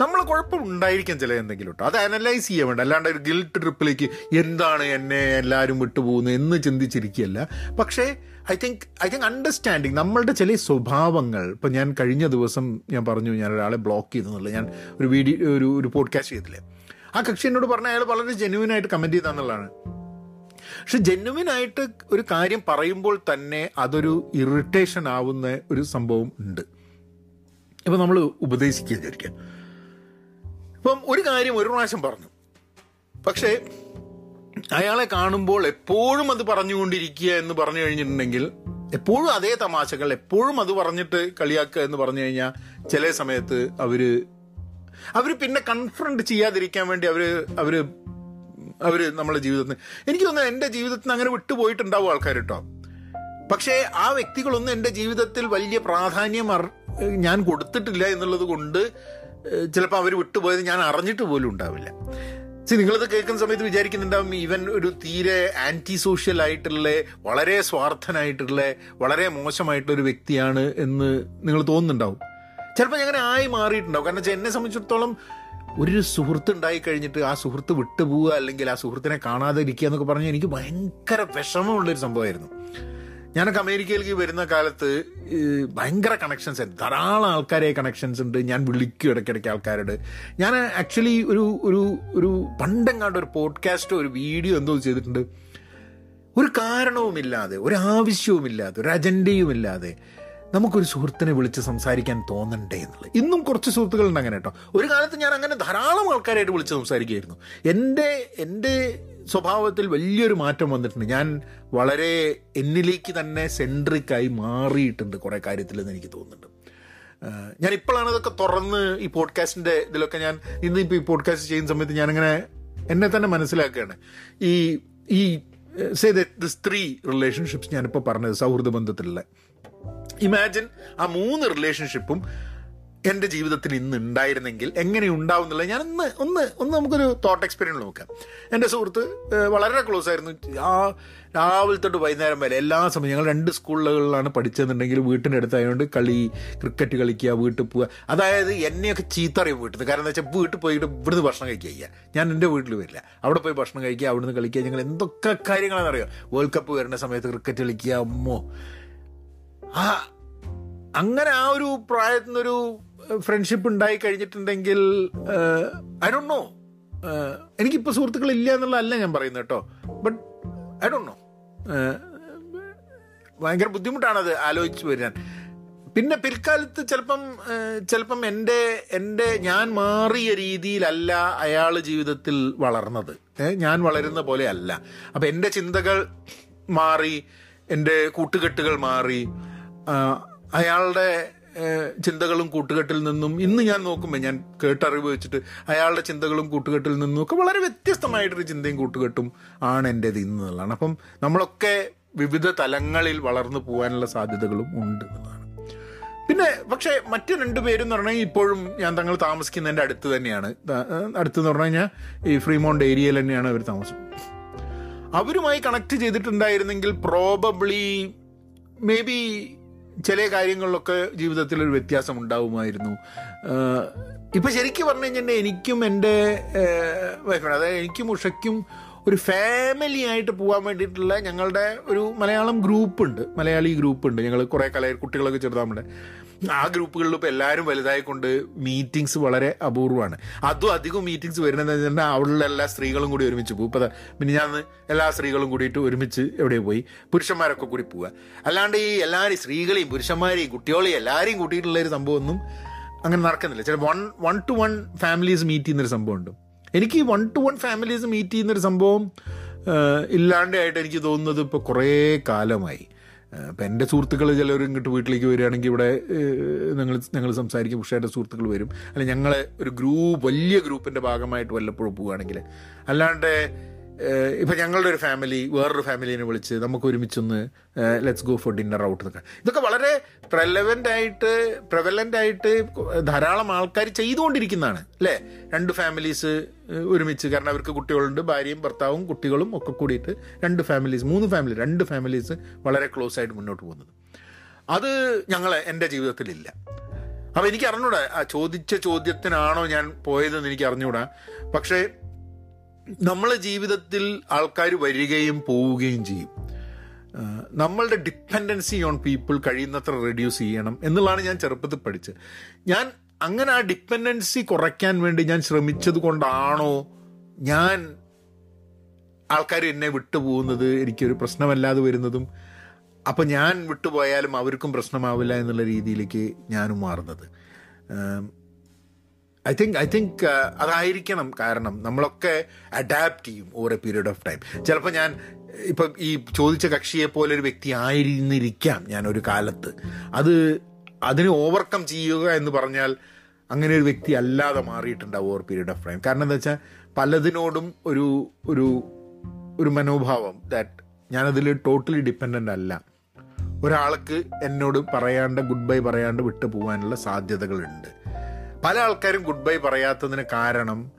നമ്മൾ കുഴപ്പം ഉണ്ടായിരിക്കാം ചില എന്തെങ്കിലും കേട്ടോ അത് അനലൈസ് ചെയ്യാൻ വേണ്ട. അല്ലാണ്ട് ഒരു ഗിൽട്ട് ട്രിപ്പിലേക്ക് എന്താണ് എന്നെ എല്ലാവരും വിട്ടുപോകുന്നത് എന്ന് ചിന്തിച്ചിരിക്കുകയല്ല. പക്ഷേ I think I think understanding നമ്മളുടെ ചില സ്വഭാവങ്ങൾ ഇപ്പം ഞാൻ കഴിഞ്ഞ ദിവസം ഞാൻ പറഞ്ഞു ഞാൻ ഒരാളെ ബ്ലോക്ക് ചെയ്തു എന്നുള്ളത് ഞാൻ ഒരു വീഡിയോ ഒരു ഒരു പോഡ്കാസ്റ്റ് ചെയ്തില്ലേ? ആ കക്ഷി എന്നോട് പറഞ്ഞ അയാൾ വളരെ ജെന്യൂൻ ആയിട്ട് കമന്റ് ചെയ്താന്നുള്ളതാണ് പക്ഷെ ജെന്യുവൻ ആയിട്ട് ഒരു കാര്യം പറയുമ്പോൾ തന്നെ അതൊരു ഇറിറ്റേഷൻ ആവുന്ന ഒരു സംഭവം ഉണ്ട്. ഇപ്പം നമ്മൾ ഉപദേശിക്കുക വിചാരിക്കാം ഇപ്പം ഒരു കാര്യം ഒരു പ്രാവശ്യം പറഞ്ഞു. പക്ഷേ അയാളെ കാണുമ്പോൾ എപ്പോഴും അത് പറഞ്ഞുകൊണ്ടിരിക്കുക എന്ന് പറഞ്ഞു കഴിഞ്ഞിട്ടുണ്ടെങ്കിൽ എപ്പോഴും അതേ തമാശകൾ എപ്പോഴും അത് പറഞ്ഞിട്ട് കളിയാക്കുക എന്ന് പറഞ്ഞു കഴിഞ്ഞാൽ ചില സമയത്ത് അവർ അവർ പിന്നെ കൺഫ്രണ്ട് ചെയ്യാതിരിക്കാൻ വേണ്ടി അവർ അവർ അവർ നമ്മുടെ ജീവിതത്തിൽ എനിക്ക് തോന്നുന്നു എന്റെ നിന്ന് അങ്ങനെ വിട്ടുപോയിട്ടുണ്ടാവും ആൾക്കാർ കേട്ടോ പക്ഷേ ആ വ്യക്തികളൊന്നും എന്റെ ജീവിതത്തിൽ വലിയ പ്രാധാന്യം ഞാൻ കൊടുത്തിട്ടില്ല എന്നുള്ളത് കൊണ്ട് ചിലപ്പോൾ അവർ വിട്ടുപോയത് ഞാൻ അറിഞ്ഞിട്ട് പോലും ഉണ്ടാവില്ല. നിങ്ങളിത് കേൾക്കുന്ന സമയത്ത് വിചാരിക്കുന്നുണ്ടാവും ഇവൻ ഒരു തീരെ ആന്റി സോഷ്യൽ ആയിട്ടുള്ള വളരെ സ്വാർത്ഥനായിട്ടുള്ള വളരെ മോശമായിട്ടുള്ള ഒരു വ്യക്തിയാണ് എന്ന് നിങ്ങൾ തോന്നുന്നുണ്ടാവും. ചിലപ്പോൾ ഞാൻ അങ്ങനെ ആയി മാറിയിട്ടുണ്ടാവും. കാരണം എന്നെ സംബന്ധിച്ചിടത്തോളം ഒരു സുഹൃത്ത് ഉണ്ടായി കഴിഞ്ഞിട്ട് ആ സുഹൃത്ത് വിട്ടുപോവുക അല്ലെങ്കിൽ ആ സുഹൃത്തിനെ കാണാതെ ഇരിക്കുക എന്നൊക്കെ പറഞ്ഞാൽ എനിക്ക് ഭയങ്കര വിഷമമുള്ളൊരു സംഭവമായിരുന്നു. ഞാനൊക്കെ അമേരിക്കയിലേക്ക് വരുന്ന കാലത്ത് ഭയങ്കര കണക്ഷൻസ് ധാരാളം ആൾക്കാരെ കണക്ഷൻസ് ഉണ്ട്. ഞാൻ വിളിക്കും ഇടയ്ക്കിടയ്ക്ക് ആൾക്കാരോട്. ഞാൻ ആക്ച്വലി ഒരു ഒരു ഒരു പണ്ടെങ്ങാണ്ട് ഒരു പോഡ്കാസ്റ്റോ ഒരു വീഡിയോ എന്തോ ചെയ്തിട്ടുണ്ട്. ഒരു കാരണവുമില്ലാതെ ഒരു ആവശ്യവുമില്ലാതെ ഒരു അജണ്ടയുമില്ലാതെ നമുക്കൊരു സുഹൃത്തിനെ വിളിച്ച് സംസാരിക്കാൻ തോന്നണ്ടേ എന്നുള്ളത്. ഇന്നും കുറച്ച് സുഹൃത്തുക്കളുണ്ട് അങ്ങനെ കേട്ടോ. ഒരു കാലത്ത് ഞാൻ അങ്ങനെ ധാരാളം ആൾക്കാരായിട്ട് വിളിച്ച് സംസാരിക്കുകയായിരുന്നു എന്റെ എന്റെ സ്വഭാവത്തിൽ വലിയൊരു മാറ്റം വന്നിട്ടുണ്ട്. ഞാൻ വളരെ എന്നിലേക്ക് തന്നെ സെൻട്രിക്കായി മാറിയിട്ടുണ്ട് കുറേ കാര്യത്തിലെന്ന് എനിക്ക് തോന്നുന്നുണ്ട്. ഞാൻ ഇപ്പോഴാണ് ഇതൊക്കെ തുറന്ന് ഈ പോഡ്കാസ്റ്റിന്റെ ഇതിലൊക്കെ ഞാൻ ഇന്ന് ഇപ്പോൾ ഈ പോഡ്കാസ്റ്റ് ചെയ്യുന്ന സമയത്ത് ഞാനിങ്ങനെ എന്നെ തന്നെ മനസ്സിലാക്കുകയാണ്. ഈ ഈ സേ ദിസ് ത്രീ റിലേഷൻഷിപ്സ് ഞാനിപ്പോൾ പറഞ്ഞത് സൗഹൃദ ബന്ധത്തിലുള്ള. ഇമാജിൻ ആ മൂന്ന് റിലേഷൻഷിപ്പും എന്റെ ജീവിതത്തിൽ ഇന്ന് ഉണ്ടായിരുന്നെങ്കിൽ എങ്ങനെ ഉണ്ടാവും എന്നുള്ളത് ഞാൻ ഒന്ന് ഒന്ന് ഒന്ന് നമുക്കൊരു തോട്ട് എക്സ്പീരിയൻസ് നോക്കാം. എന്റെ സുഹൃത്ത് വളരെ ക്ലോസ് ആയിരുന്നു. ആ രാവിലെ തൊട്ട് വൈകുന്നേരം വരെ എല്ലാ സമയം ഞങ്ങൾ രണ്ട് സ്കൂളുകളിലാണ് പഠിച്ചതെന്നുണ്ടെങ്കിൽ വീട്ടിന്റെ അടുത്തായതുകൊണ്ട് കളി ക്രിക്കറ്റ് കളിക്കുക വീട്ടിൽ പോവുക. അതായത് എന്നെയൊക്കെ ചീത്ത അറിയും വീട്ടിൽ കാരണം എന്താ വെച്ചാൽ വീട്ടിൽ പോയിട്ട് ഇവിടുന്ന് ഭക്ഷണം കഴിക്കുക ചെയ്യുക ഞാൻ എന്റെ വീട്ടിൽ വരില്ല. അവിടെ പോയി ഭക്ഷണം കഴിക്കുക അവിടുന്ന് കളിക്കുക ഞങ്ങൾ എന്തൊക്കെ കാര്യങ്ങളാണെന്ന് അറിയാം വേൾഡ് കപ്പ് വരുന്ന സമയത്ത് ക്രിക്കറ്റ് കളിക്കുക അമ്മോ ആ അങ്ങനെ ആ ഒരു പ്രായത്തിൽ നിന്നൊരു ഫ്രണ്ട്ഷിപ്പ് ഉണ്ടായി കഴിഞ്ഞിട്ടുണ്ടെങ്കിൽ ഐ ഡോണ്ട് നോ എനിക്കിപ്പോൾ സുഹൃത്തുക്കൾ ഇല്ല എന്നുള്ളതല്ല ഞാൻ പറയുന്നത് കേട്ടോ. ബട്ട് ഐ ഡോണ്ട് നോ ഭയങ്കര ബുദ്ധിമുട്ടാണത് ആലോചിച്ച് വരാൻ പിന്നെ പിൽക്കാലത്ത് ചിലപ്പം ചിലപ്പം എന്റെ എന്റെ ഞാൻ മാറിയ രീതിയിലല്ല അയാൾ ജീവിതത്തിൽ വളർന്നത്. ഞാൻ വളരുന്ന പോലെ അല്ല അപ്പം എന്റെ ചിന്തകൾ മാറി എന്റെ കൂട്ടുകെട്ടുകൾ മാറി അയാളുടെ ചിന്തകളും കൂട്ടുകെട്ടിൽ നിന്നും ഇന്ന് ഞാൻ നോക്കുമ്പോൾ ഞാൻ കേട്ടറിവ് വെച്ചിട്ട് അയാളുടെ ചിന്തകളും കൂട്ടുകെട്ടിൽ നിന്നും ഒക്കെ വളരെ വ്യത്യസ്തമായിട്ടൊരു ചിന്തയും കൂട്ടുകെട്ടും ആണ് എന്റെത് ഇന്ന് എന്നുള്ളതാണ് അപ്പം നമ്മളൊക്കെ വിവിധ തലങ്ങളിൽ വളർന്നു പോകാനുള്ള സാധ്യതകളും ഉണ്ട് എന്നുള്ളതാണ്. പിന്നെ പക്ഷേ മറ്റു രണ്ടു പേരും എന്ന് പറഞ്ഞാൽ ഇപ്പോഴും ഞാൻ തങ്ങൾ താമസിക്കുന്നതിന്റെ അടുത്ത് തന്നെയാണ്. അടുത്തെന്ന് പറഞ്ഞു കഴിഞ്ഞാൽ ഈ ഫ്രീമോണ്ട് ഏരിയയിൽ തന്നെയാണ് അവർ താമസം അവരുമായി കണക്ട് ചെയ്തിട്ടുണ്ടായിരുന്നെങ്കിൽ പ്രോബബ്ലി മേ ബി ചില കാര്യങ്ങളിലൊക്കെ ജീവിതത്തിൽ ഒരു വ്യത്യാസം ഉണ്ടാവുമായിരുന്നു ഇപ്പം ശരിക്കും പറഞ്ഞു കഴിഞ്ഞാൽ എനിക്കും എന്റെ വൈഫിനും അതായത് എനിക്കും ഉഷയ്ക്കും ഒരു ഫാമിലി ആയിട്ട് പോകാൻ വേണ്ടിയിട്ടുള്ള ഞങ്ങളുടെ ഒരു മലയാളം ഗ്രൂപ്പുണ്ട് മലയാളി ഗ്രൂപ്പുണ്ട് ഞങ്ങൾ കുറേ കല കുട്ടികളൊക്കെ ചെറുതാകുമ്പോൾ ആ ഗ്രൂപ്പുകളിൽ ഇപ്പോൾ എല്ലാവരും വലുതായിക്കൊണ്ട് മീറ്റിങ്സ് വളരെ അപൂർവമാണ്. അതും അധികം മീറ്റിങ്സ് വരുന്നതെന്ന് വെച്ചിട്ടുണ്ടെങ്കിൽ അവിടെയുള്ള എല്ലാ സ്ത്രീകളും കൂടി ഒരുമിച്ച് പോകും ഇപ്പോൾ പിന്നെ ഞാൻ എല്ലാ സ്ത്രീകളും കൂടിയിട്ട് ഒരുമിച്ച് എവിടെ പോയി പുരുഷന്മാരൊക്കെ കൂടി പോവുക. അല്ലാണ്ട് ഈ എല്ലാവരും സ്ത്രീകളെയും പുരുഷന്മാരെയും കുട്ടികളെയും എല്ലാവരെയും കൂട്ടിയിട്ടുള്ള ഒരു സംഭവമൊന്നും അങ്ങനെ നടക്കുന്നില്ല. ചില one one two one families meet ചെയ്യുന്നൊരു സംഭവമുണ്ട്. എനിക്ക് one two one families meet ചെയ്യുന്നൊരു സംഭവം ഇല്ലാണ്ടായിട്ട് എനിക്ക് തോന്നുന്നത് ഇപ്പോൾ കുറേ കാലമായി. ഇപ്പം എന്റെ സുഹൃത്തുക്കൾ ചിലർ ഇങ്ങോട്ട് വീട്ടിലേക്ക് വരികയാണെങ്കിൽ ഇവിടെ ഞങ്ങൾ ഞങ്ങൾ സംസാരിക്കും. പക്ഷേ എന്റെ സുഹൃത്തുക്കൾ വരും. അല്ലെങ്കിൽ ഞങ്ങളെ ഒരു ഗ്രൂപ്പ് വലിയ ഗ്രൂപ്പിന്റെ ഭാഗമായിട്ട് വല്ലപ്പോഴും പോവുകയാണെങ്കിൽ. അല്ലാണ്ട് ഇപ്പം ഞങ്ങളുടെ ഒരു ഫാമിലി വേറൊരു ഫാമിലിനെ വിളിച്ച് നമുക്ക് ഒരുമിച്ചൊന്ന് let's go for dinner out എന്നൊക്കെ. ഇതൊക്കെ വളരെ പ്രലവന്റ് ആയിട്ട് പ്രവലന്റ് ആയിട്ട് ധാരാളം ആൾക്കാർ ചെയ്തുകൊണ്ടിരിക്കുന്നതാണ് അല്ലേ? രണ്ട് ഫാമിലീസ് ഒരുമിച്ച്. കാരണം അവർക്ക് കുട്ടികളുണ്ട് ഭാര്യയും ഭർത്താവും കുട്ടികളും ഒക്കെ കൂടിയിട്ട് രണ്ട് ഫാമിലീസ് മൂന്ന് ഫാമിലി രണ്ട് ഫാമിലീസ് വളരെ ക്ലോസ് ആയിട്ട് മുന്നോട്ട് പോകുന്നത്. അത് ഞങ്ങൾ എന്റെ ജീവിതത്തിലില്ല. അപ്പം എനിക്ക് അറിഞ്ഞൂടാ ചോദിച്ച ചോദ്യത്തിനാണോ ഞാൻ പോയതെന്ന് എനിക്ക് അറിഞ്ഞൂടാ. പക്ഷേ നമ്മളെ ജീവിതത്തിൽ ആൾക്കാർ വരികയും പോവുകയും ചെയ്യും. നമ്മളുടെ ഡിപ്പെൻഡൻസി ഓൺ പീപ്പിൾ കഴിയുന്നത്ര റെഡ്യൂസ് ചെയ്യണം എന്നുള്ളതാണ് ഞാൻ ചെറുപ്പത്തിൽ പഠിച്ചത്. ഞാൻ അങ്ങനെ ആ ഡിപ്പെൻഡൻസി കുറയ്ക്കാൻ വേണ്ടി ഞാൻ ശ്രമിച്ചത് കൊണ്ടാണോ ഞാൻ ആൾക്കാർ എന്നെ വിട്ടുപോകുന്നത്? എനിക്കൊരു പ്രശ്നമല്ലാതെ വരുന്നതും അപ്പം ഞാൻ വിട്ടുപോയാലും അവർക്കും പ്രശ്നമാവില്ല എന്നുള്ള രീതിയിലേക്ക് ഞാനും മാറുന്നത്. ഐ തിങ്ക് ഐ തിങ്ക് അതായിരിക്കണം കാരണം നമ്മളൊക്കെ അഡാപ്റ്റ് ചെയ്യും over a period of time ചിലപ്പോൾ ഞാൻ ഇപ്പം ഈ ചോദിച്ച കക്ഷിയെ പോലെ ഒരു വ്യക്തി ആയിരുന്നിരിക്കാം ഞാൻ ഒരു കാലത്ത്. അത് അതിനെ ഓവർകം ചെയ്യുക എന്ന് പറഞ്ഞാൽ അങ്ങനെ ഒരു വ്യക്തി അല്ലാതെ മാറിയിട്ടുണ്ടാവും ഓവർ പീരീഡ് ഓഫ് ടൈം കാരണം എന്താ വെച്ചാൽ പലതിനോടും ഒരു ഒരു ഒരു മനോഭാവം ദാറ്റ് ഞാനതിൽ ടോട്ടലി ഡിപ്പെൻഡന്റ് അല്ല. ഒരാൾക്ക് എന്നോട് പറയാണ്ട് ഗുഡ് ബൈ പറയാണ്ട് വിട്ടു പോകാനുള്ള സാധ്യതകളുണ്ട്. പല ആൾക്കാരും ഗുഡ് ബൈ പറയാത്തതിന് കാരണം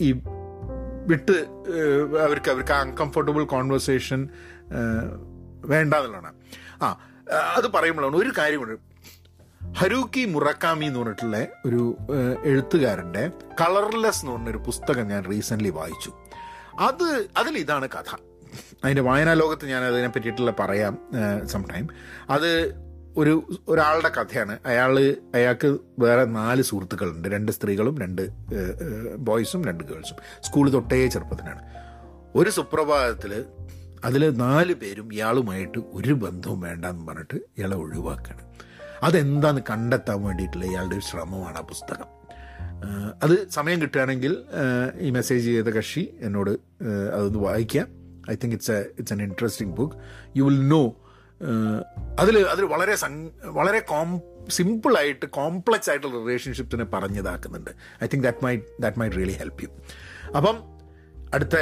ഈ വിട്ട് അവർക്ക് അവർക്ക് അൺകംഫർട്ടബിൾ കോൺവെർസേഷൻ വേണ്ട എന്നുള്ളതാണ് ആ അത് പറയുമ്പോഴാണ് ഒരു കാര്യമുണ്ട്. ഹരൂക്കി മുറക്കാമി എന്ന് പറഞ്ഞിട്ടുള്ള ഒരു എഴുത്തുകാരന്റെ കളർലെസ് എന്ന് പറഞ്ഞൊരു പുസ്തകം ഞാൻ റീസെന്റ്ലി വായിച്ചു. അത് അതിൽ ഇതാണ് കഥ. അതിന്റെ വായനാ ലോകത്ത് ഞാൻ അതിനെ പറ്റിയിട്ടുള്ള പറയാം സം ടൈം അത് ഒരു ഒരാളുടെ കഥയാണ്. അയാൾ അയാൾക്ക് വേറെ നാല് സുഹൃത്തുക്കളുണ്ട്. രണ്ട് സ്ത്രീകളും രണ്ട് ബോയ്സും രണ്ട് ഗേൾസും. സ്കൂളിൽ തൊട്ടേ ചെറുപ്പത്തിനാണ് ഒരു സുപ്രഭാതത്തിൽ അതിൽ നാല് പേരും ഇയാളുമായിട്ട് ഒരു ബന്ധവും വേണ്ടെന്ന് പറഞ്ഞിട്ട് ഇയാളെ ഒഴിവാക്കുകയാണ് അതെന്താന്ന് കണ്ടെത്താൻ വേണ്ടിയിട്ടുള്ള ഇയാളുടെ ഒരു ശ്രമമാണ് ആ പുസ്തകം. അത് സമയം കിട്ടുകയാണെങ്കിൽ ഈ മെസ്സേജ് ചെയ്ത കക്ഷി എന്നോട് അതൊന്ന് വായിക്കാം. I think it's a it's an interesting book. You will know അതിൽ അതിൽ വളരെ സൺ വളരെ കോം സിമ്പിളായിട്ട് കോംപ്ലക്സ് ആയിട്ടുള്ള റിലേഷൻഷിപ്സിനെ പറഞ്ഞതാക്കുന്നുണ്ട്. I think that may that may really help you. അപ്പം അടുത്ത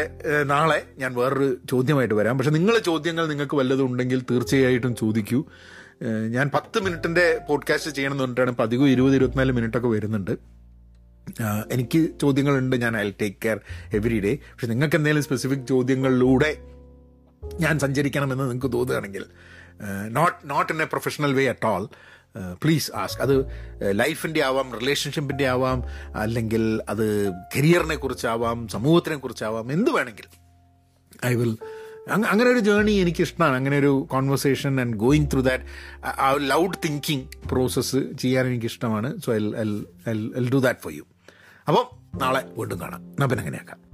നാളെ ഞാൻ വേറൊരു ചോദ്യമായിട്ട് വരാം. പക്ഷെ നിങ്ങളെ ചോദ്യങ്ങൾ നിങ്ങൾക്ക് വല്ലതും ഉണ്ടെങ്കിൽ തീർച്ചയായിട്ടും ചോദിക്കൂ. ഞാൻ പത്ത് മിനിറ്റിന്റെ പോഡ്കാസ്റ്റ് ചെയ്യണം എന്ന് പറഞ്ഞിട്ടാണ് പതിവ് ഇരുപത് ഇരുപത്തിനാല് മിനിറ്റൊക്കെ വരുന്നുണ്ട്. എനിക്ക് ചോദ്യങ്ങളുണ്ട്. ഞാൻ I take care every day. പക്ഷെ നിങ്ങൾക്ക് എന്തെങ്കിലും സ്പെസിഫിക് ചോദ്യങ്ങളിലൂടെ ഞാൻ സഞ്ചരിക്കണമെന്ന് നിങ്ങൾക്ക് തോന്നുകയാണെങ്കിൽ not not in a professional way at all please ask അത് ലൈഫിന്റെ ആവാം റിലേഷൻഷിപ്പിന്റെ ആവാം അല്ലെങ്കിൽ അത് കരിയറിനെ കുറിച്ചാവാം സമൂഹത്തിനെ കുറിച്ചാവാം എന്ത് വേണമെങ്കിൽ ഐ വിൽ അങ്ങനെ ഒരു ജേണി എനിക്ക് ഇഷ്ടമാണ്. അങ്ങനെ ഒരു conversation and going through that ആ ലൗഡ് തിങ്കിങ് പ്രോസസ്സ് ചെയ്യാൻ എനിക്ക് ഇഷ്ടമാണ്. So I I I do that for you അപ്പോൾ നാളെ വീണ്ടും കാണാം. പിന്നെ അങ്ങനെയാക്കാം.